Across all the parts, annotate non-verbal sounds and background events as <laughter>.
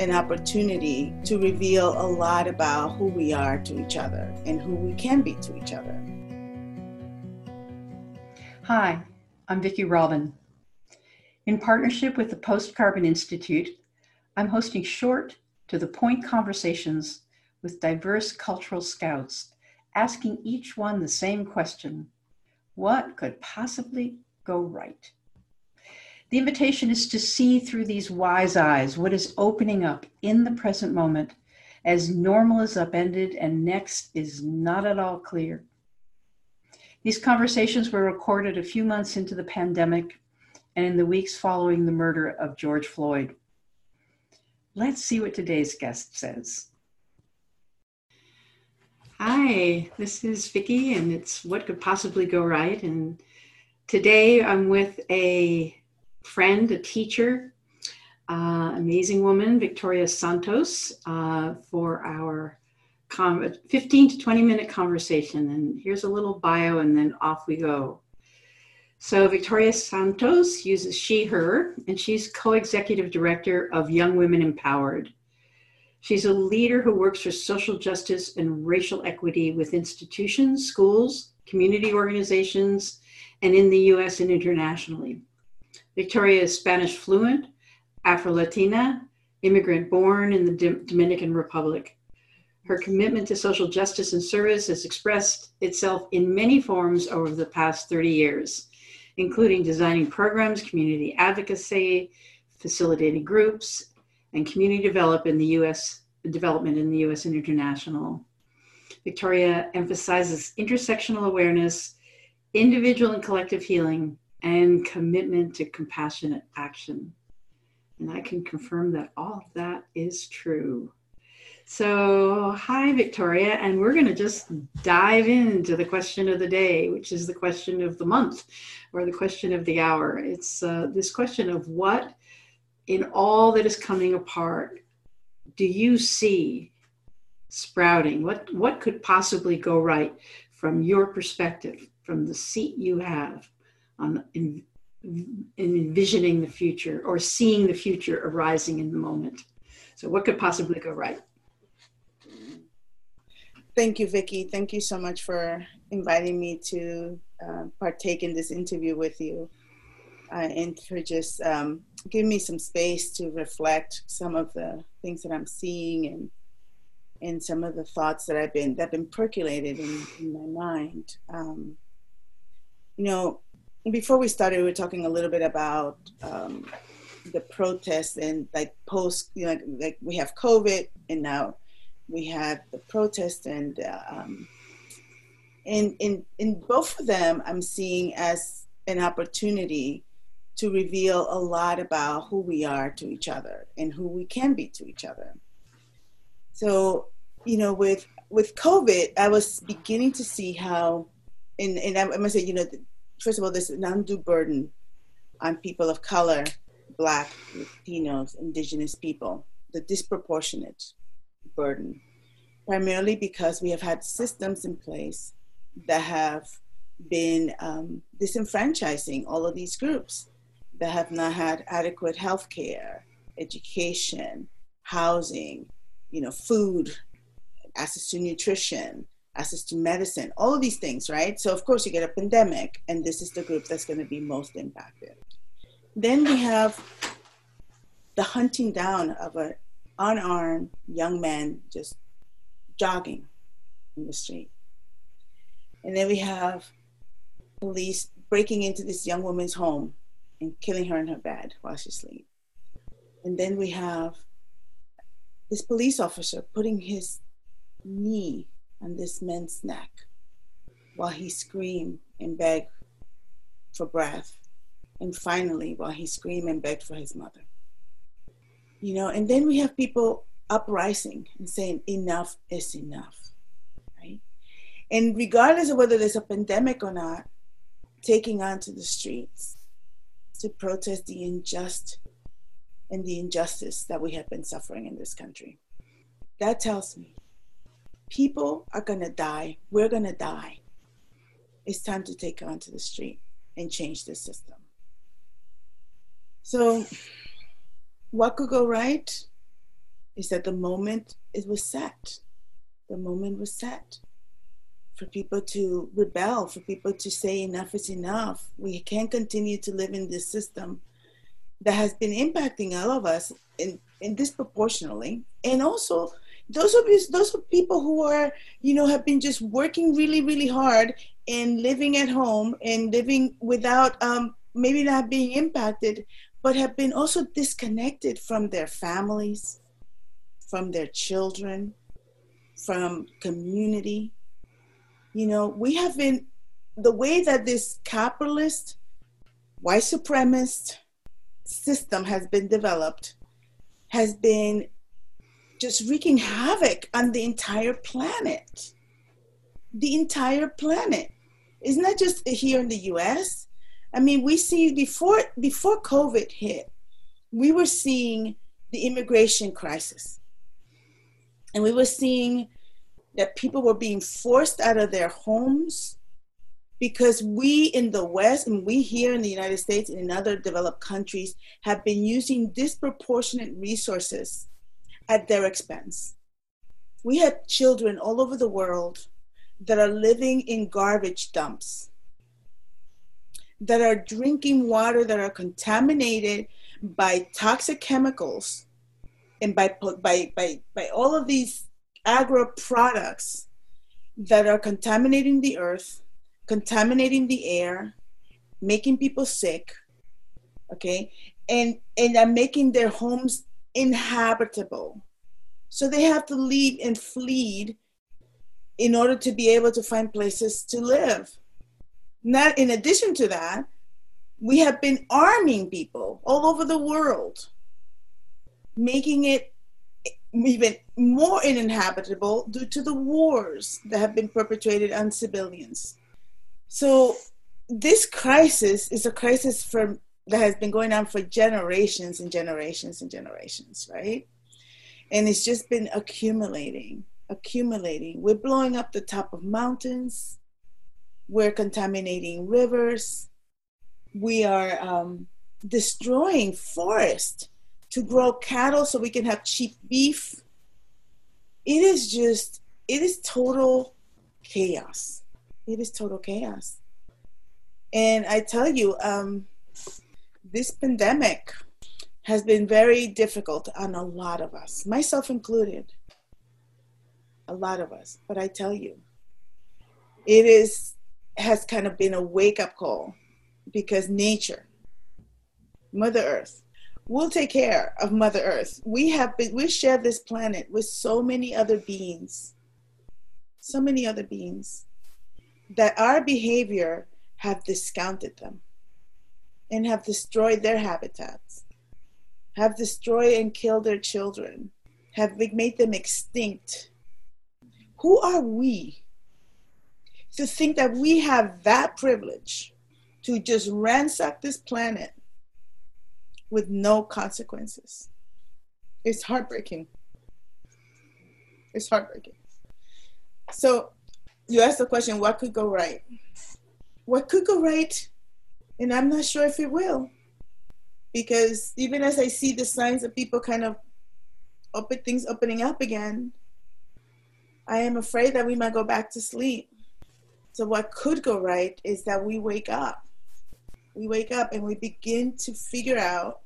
an opportunity to reveal a lot about who we are to each other and who we can be to each other. Hi, I'm Vicki Robin. In partnership with the Post Carbon Institute, I'm hosting short, to the point conversations with diverse cultural scouts, asking each one the same question What could possibly go right? The invitation is to see through these wise eyes what is opening up in the present moment as normal is upended and next is not at all clear. These conversations were recorded a few months into the pandemic and in the weeks following the murder of George Floyd. Let's see what today's guest says. Hi, this is Vicki, and it's What Could Possibly Go Right. And today I'm with a friend, a teacher, uh, amazing woman, Victoria Santos, uh, for our 15 to 20 minute conversation. And here's a little bio, and then off we go. So, Victoria Santos uses she, her, and she's co executive director of Young Women Empowered. She's a leader who works for social justice and racial equity with institutions, schools, community organizations, and in the US and internationally. Victoria is Spanish fluent, Afro Latina, immigrant born in the Dominican Republic. Her commitment to social justice and service has expressed itself in many forms over the past 30 years, including designing programs, community advocacy, facilitating groups, and community develop in the US, development in the US and international. Victoria emphasizes intersectional awareness, individual and collective healing, and commitment to compassionate action. And I can confirm that all that is true. So, hi, Victoria, and we're going to just dive into the question of the day, which is the question of the month or the question of the hour. It's uh, this question of what in all that is coming apart do you see sprouting? What, what could possibly go right from your perspective, from the seat you have? On in, in envisioning the future or seeing the future arising in the moment. So, what could possibly go right? Thank you, Vicki. Thank you so much for inviting me to uh, partake in this interview with you uh, and for just um, giving me some space to reflect some of the things that I'm seeing and and some of the thoughts that I've been that have been percolated in, in my mind. Um, you know, before we started, we were talking a little bit about um, the protests and like post, you know, like, like, we have COVID and now we have the protests and uh, um, in in in both of them, I'm seeing as an opportunity to reveal a lot about who we are to each other and who we can be to each other. So, you know, with with COVID, I was beginning to see how, and, and I'm gonna say, you know, first of all, there's an undue burden on people of color, Black, Latinos, Indigenous people, the disproportionate burden, primarily because we have had systems in place that have been um, disenfranchising all of these groups that have not had adequate health care, education, housing, you know, food, access to nutrition, access to medicine, all of these things, right? So, of course, you get a pandemic, and this is the group that's going to be most impacted. Then we have the hunting down of an unarmed young man just jogging in the street. And then we have police breaking into this young woman's home and killing her in her bed while she sleeps. And then we have this police officer putting his knee on this man's neck while he screamed and begged for breath. And finally, while he screamed and begged for his mother. You know, and then we have people uprising and saying, enough is enough, right? And regardless of whether there's a pandemic or not, taking onto the streets to protest the unjust and the injustice that we have been suffering in this country. That tells me people are going to die. We're going to die. It's time to take onto the street and change the system. So, what could go right? is that the moment it was set. The moment was set for people to rebel, for people to say enough is enough. We can't continue to live in this system that has been impacting all of us in, in disproportionately. And also those you, those of people who are, you know, have been just working really, really hard and living at home and living without um, maybe not being impacted, but have been also disconnected from their families, from their children, from community. You know, we have been the way that this capitalist, white supremacist system has been developed has been just wreaking havoc on the entire planet. The entire planet. It's not that just here in the US. I mean, we see before before COVID hit, we were seeing the immigration crisis. And we were seeing that people were being forced out of their homes because we in the West and we here in the United States and in other developed countries have been using disproportionate resources at their expense. We have children all over the world that are living in garbage dumps, that are drinking water that are contaminated by toxic chemicals and by, by, by, by all of these agro products that are contaminating the earth, contaminating the air, making people sick, okay, and and are making their homes inhabitable. So they have to leave and flee in order to be able to find places to live. Not in addition to that, we have been arming people all over the world, making it even more uninhabitable due to the wars that have been perpetrated on civilians. So this crisis is a crisis for that has been going on for generations and generations and generations, right? And it's just been accumulating, accumulating. We're blowing up the top of mountains. We're contaminating rivers. We are um, destroying forest to grow cattle so we can have cheap beef. It is just, it is total chaos. It is total chaos. And I tell you, um, this pandemic has been very difficult on a lot of us, myself included. A lot of us. But I tell you, it is has kind of been a wake up call because nature, Mother Earth, will take care of Mother Earth. We have been, we share this planet with so many other beings, so many other beings, that our behavior have discounted them and have destroyed their habitats, have destroyed and killed their children, have made them extinct. Who are we to think that we have that privilege to just ransack this planet with no consequences? It's heartbreaking. It's heartbreaking. So, you asked the question what could go right? What could go right and I'm not sure if it will. Because even as I see the signs of people kind of open things opening up again, I am afraid that we might go back to sleep. So what could go right is that we wake up. We wake up and we begin to figure out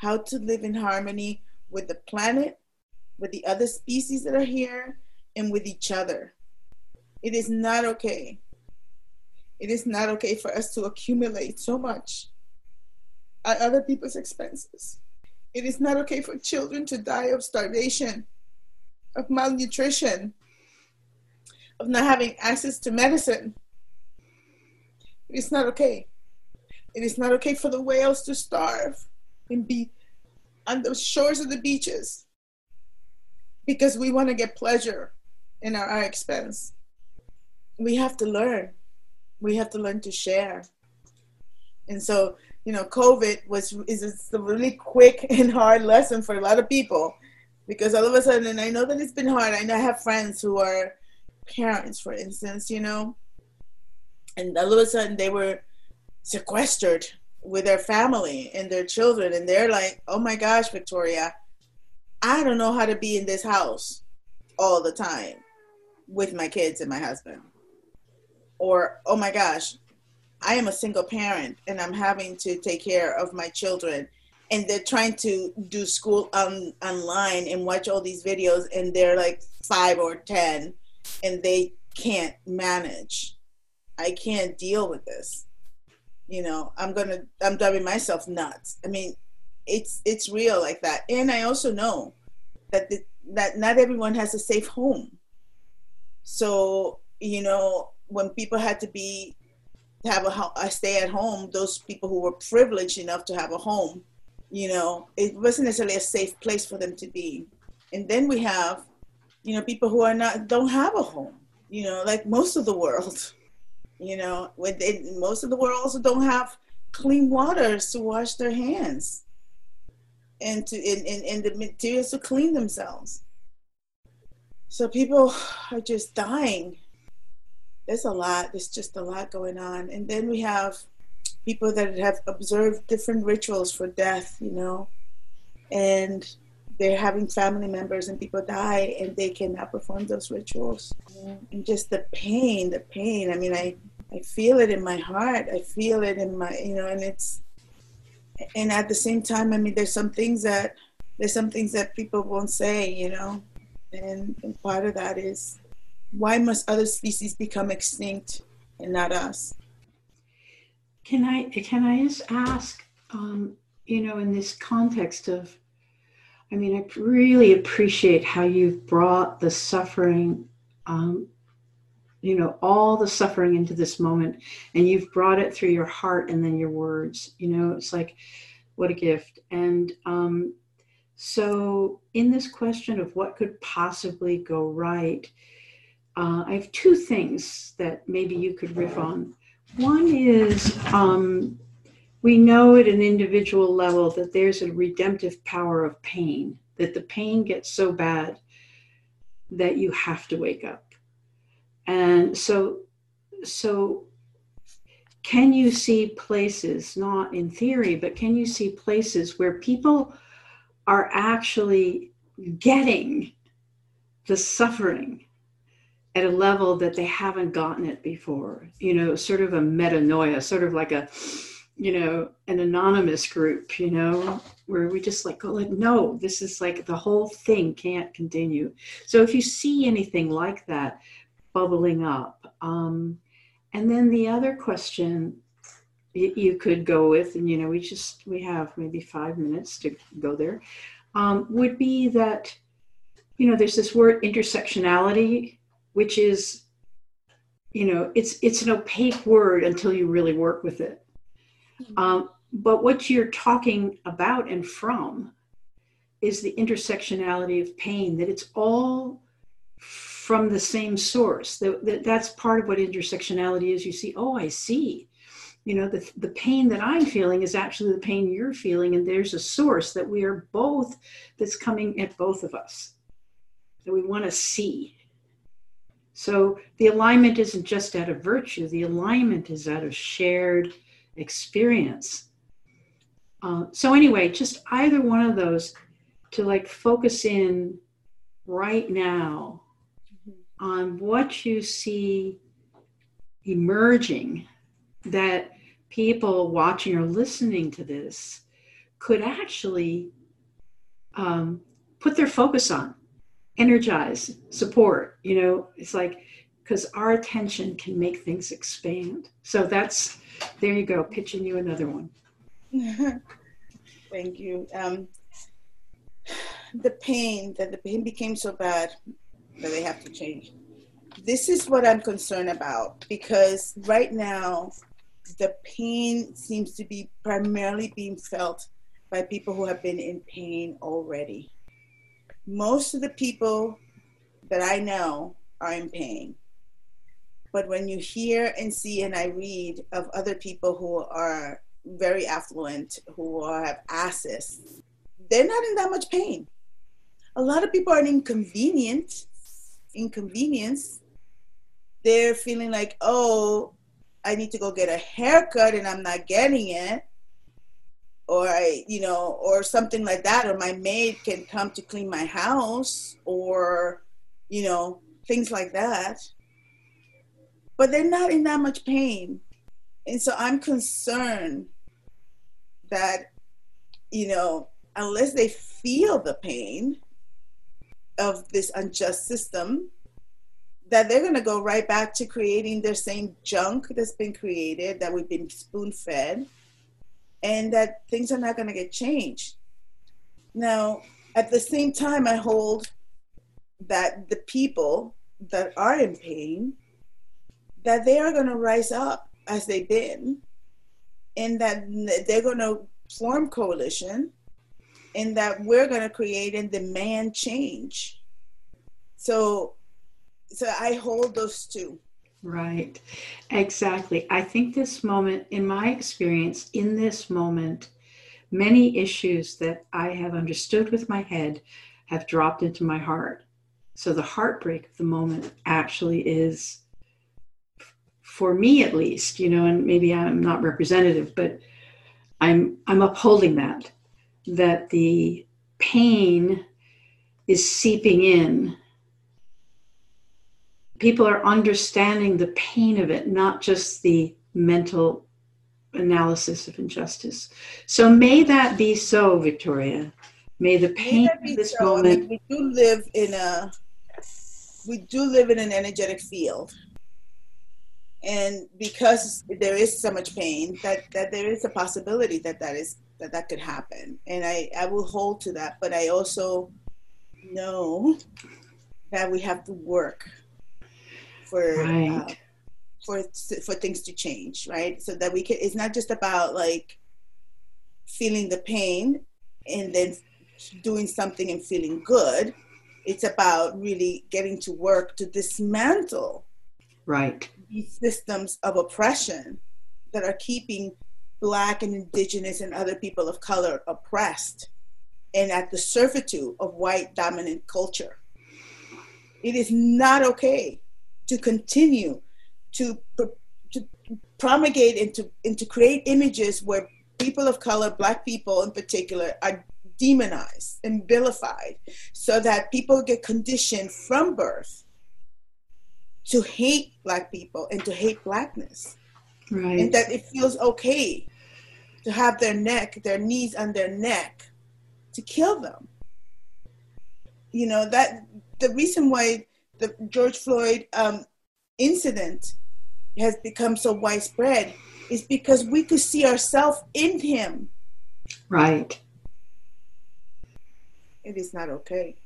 how to live in harmony with the planet, with the other species that are here, and with each other. It is not okay it is not okay for us to accumulate so much at other people's expenses. It is not okay for children to die of starvation, of malnutrition, of not having access to medicine. It is not okay. It is not okay for the whales to starve and be on the shores of the beaches because we want to get pleasure in our, our expense. We have to learn we have to learn to share. And so, you know, COVID was is a really quick <laughs> and hard lesson for a lot of people because all of a sudden, and I know that it's been hard. I know I have friends who are parents, for instance, you know, and all of a sudden they were sequestered with their family and their children, and they're like, "Oh my gosh, Victoria, I don't know how to be in this house all the time with my kids and my husband. Or, oh my gosh, I am a single parent and I'm having to take care of my children and they're trying to do school on online and watch all these videos and they're like 5 or 10 and they can't manage. I can't deal with this. You know, I'm to I'm driving myself nuts. I mean, it's it's real like that. And I also know that the, that not everyone has a safe home. So you know when people had to be have a, a stay at home, those people who were privileged enough to have a home, you know, it wasn't necessarily a safe place for them to be. And then we have, you know, people who are not don't have a home. You know, like most of the world. <laughs> You know, they, most of the world also don't have clean waters to wash their hands and to and, and, and the materials to clean themselves. So people are just dying. There's a lot. There's just a lot going on. And then we have people that have observed different rituals for death, you know, and they're having family members and people die and they cannot perform those rituals. Mm-hmm. And just the pain, the pain. I mean, I, I feel it in my heart. I feel it in my, you know, and it's, and at the same time, I mean, there's some things that there's some things that people won't say, you know, and, and part of that is why must other species become extinct and not us? Can I can I just ask, um, you know, in this context of, I mean, I really appreciate how you've brought the suffering um, you know all the suffering into this moment and you've brought it through your heart and then your words you know it's like what a gift and um, so in this question of what could possibly go right uh, i have two things that maybe you could riff on. One is um, we know at an individual level that there's a redemptive power of pain that the pain gets so bad that you have to wake up. And so so can you see places not in theory but can you see places where people are actually getting the suffering at a level that they haven't gotten it before you know sort of a metanoia sort of like a you know an anonymous group you know where we just like go like no this is like the whole thing can't continue so if you see anything like that bubbling up. Um, and then the other question you could go with, and you know, we just we have maybe five minutes to go there, um, would be that you know there's this word intersectionality, which is you know it's it's an opaque word until you really work with it. Mm-hmm. Um, but what you're talking about and from is the intersectionality of pain that it's all from the same source. That, that, that's part of what intersectionality is. You see, oh, I see. You know, the, the pain that I'm feeling is actually the pain you're feeling, and there's a source that we are both, that's coming at both of us, that we want to see. So the alignment isn't just out of virtue, the alignment is out of shared experience. Uh, so, anyway, just either one of those to like focus in right now on what you see emerging that people watching or listening to this could actually um, put their focus on, energize, support. You know, it's like, because our attention can make things expand. So that's, there you go, pitching you another one. <laughs> Thank you. Um, the pain, that the pain became so bad that they have to change. This is what I'm concerned about because right now the pain seems to be primarily being felt by people who have been in pain already. Most of the people that I know are in pain. But when you hear and see and I read of other people who are very affluent, who have access, they're not in that much pain. A lot of people are inconvenient inconvenience, they're feeling like, oh, I need to go get a haircut and I'm not getting it. Or I, you know, or something like that, or my maid can come to clean my house, or, you know, things like that. But they're not in that much pain. And so I'm concerned that, you know, unless they feel the pain of this unjust system, that they're going to go right back to creating their same junk that's been created, that we've been spoon fed, and that things are not going to get changed. Now, at the same time, I hold that the people that are in pain, that they are going to rise up as they've been, and that they're going to form coalition, and that we're going to create and demand change. So so I hold those two. Right. Exactly. I think this moment, in my experience, in this moment, many issues that I have understood with my head have dropped into my heart. So the heartbreak of the moment actually is, for me at least, you know, and maybe I'm not representative, but I'm I'm upholding that, that the pain is seeping in people are understanding the pain of it, not just the mental analysis of injustice. So may that be so, Victoria. May the pain may of this so. moment. I mean, we do live in a we do live in an energetic field. And because there is so much pain, that, that there is a possibility that that is that that could happen. And I, I will hold to that, but I also know that we have to work for right. uh, for for things to change, right? So that we can. It's not just about like feeling the pain and then doing something and feeling good. It's about really getting to work to dismantle right these systems of oppression that are keeping black and indigenous and other people of color oppressed and at the servitude of white dominant culture. It is not okay to continue to, to promulgate and to, and to create images where people of color, Black people in particular, are demonized and vilified so that people get conditioned from birth to hate Black people and to hate Blackness. Right. And that it feels okay to have their neck, their knees on their neck, to kill them. You know, that the reason why the George Floyd um, incident has become so widespread is because we could see ourselves in him. Right. It is not okay.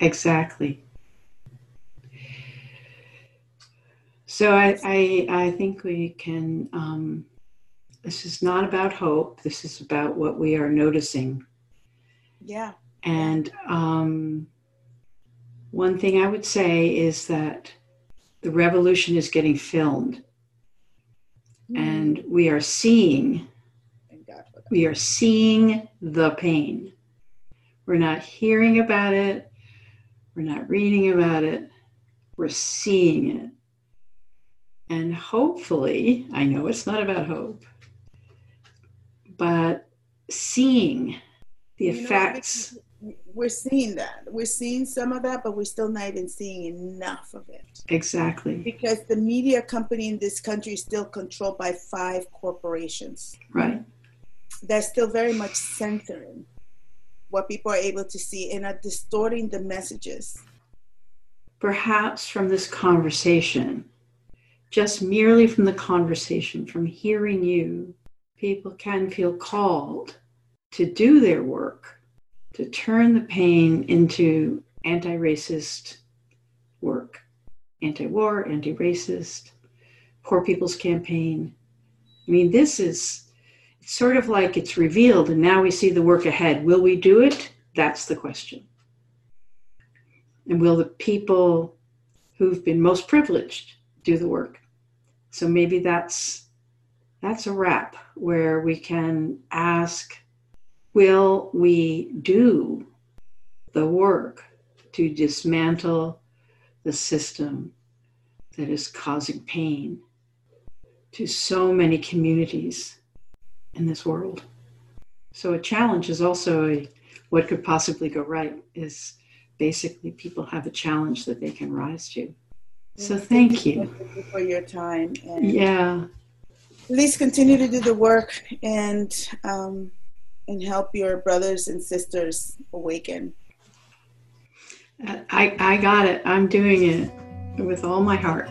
Exactly. So I, I, I think we can. Um, this is not about hope. This is about what we are noticing. Yeah. And um, one thing I would say is that the revolution is getting filmed. Mm. And we are seeing we are seeing the pain. We're not hearing about it. We're not reading about it. We're seeing it. And hopefully, I know it's not about hope, but seeing the you effects we're seeing that. We're seeing some of that, but we're still not even seeing enough of it. Exactly. Because the media company in this country is still controlled by five corporations. Right. They're still very much censoring what people are able to see and are distorting the messages. Perhaps from this conversation, just merely from the conversation, from hearing you, people can feel called to do their work to turn the pain into anti racist work anti war, anti racist, Poor People's Campaign. I mean, this is it's sort of like it's revealed, and now we see the work ahead. Will we do it? That's the question. And will the people who've been most privileged do the work? So maybe that's that's a wrap where we can ask will we do the work to dismantle the system that is causing pain to so many communities in this world? So a challenge is also a what could possibly go right is basically people have a challenge that they can rise to. So thank, thank you. you for your time. And yeah. Please continue to do the work and um, and help your brothers and sisters awaken. I, I got it. I'm doing it with all my heart.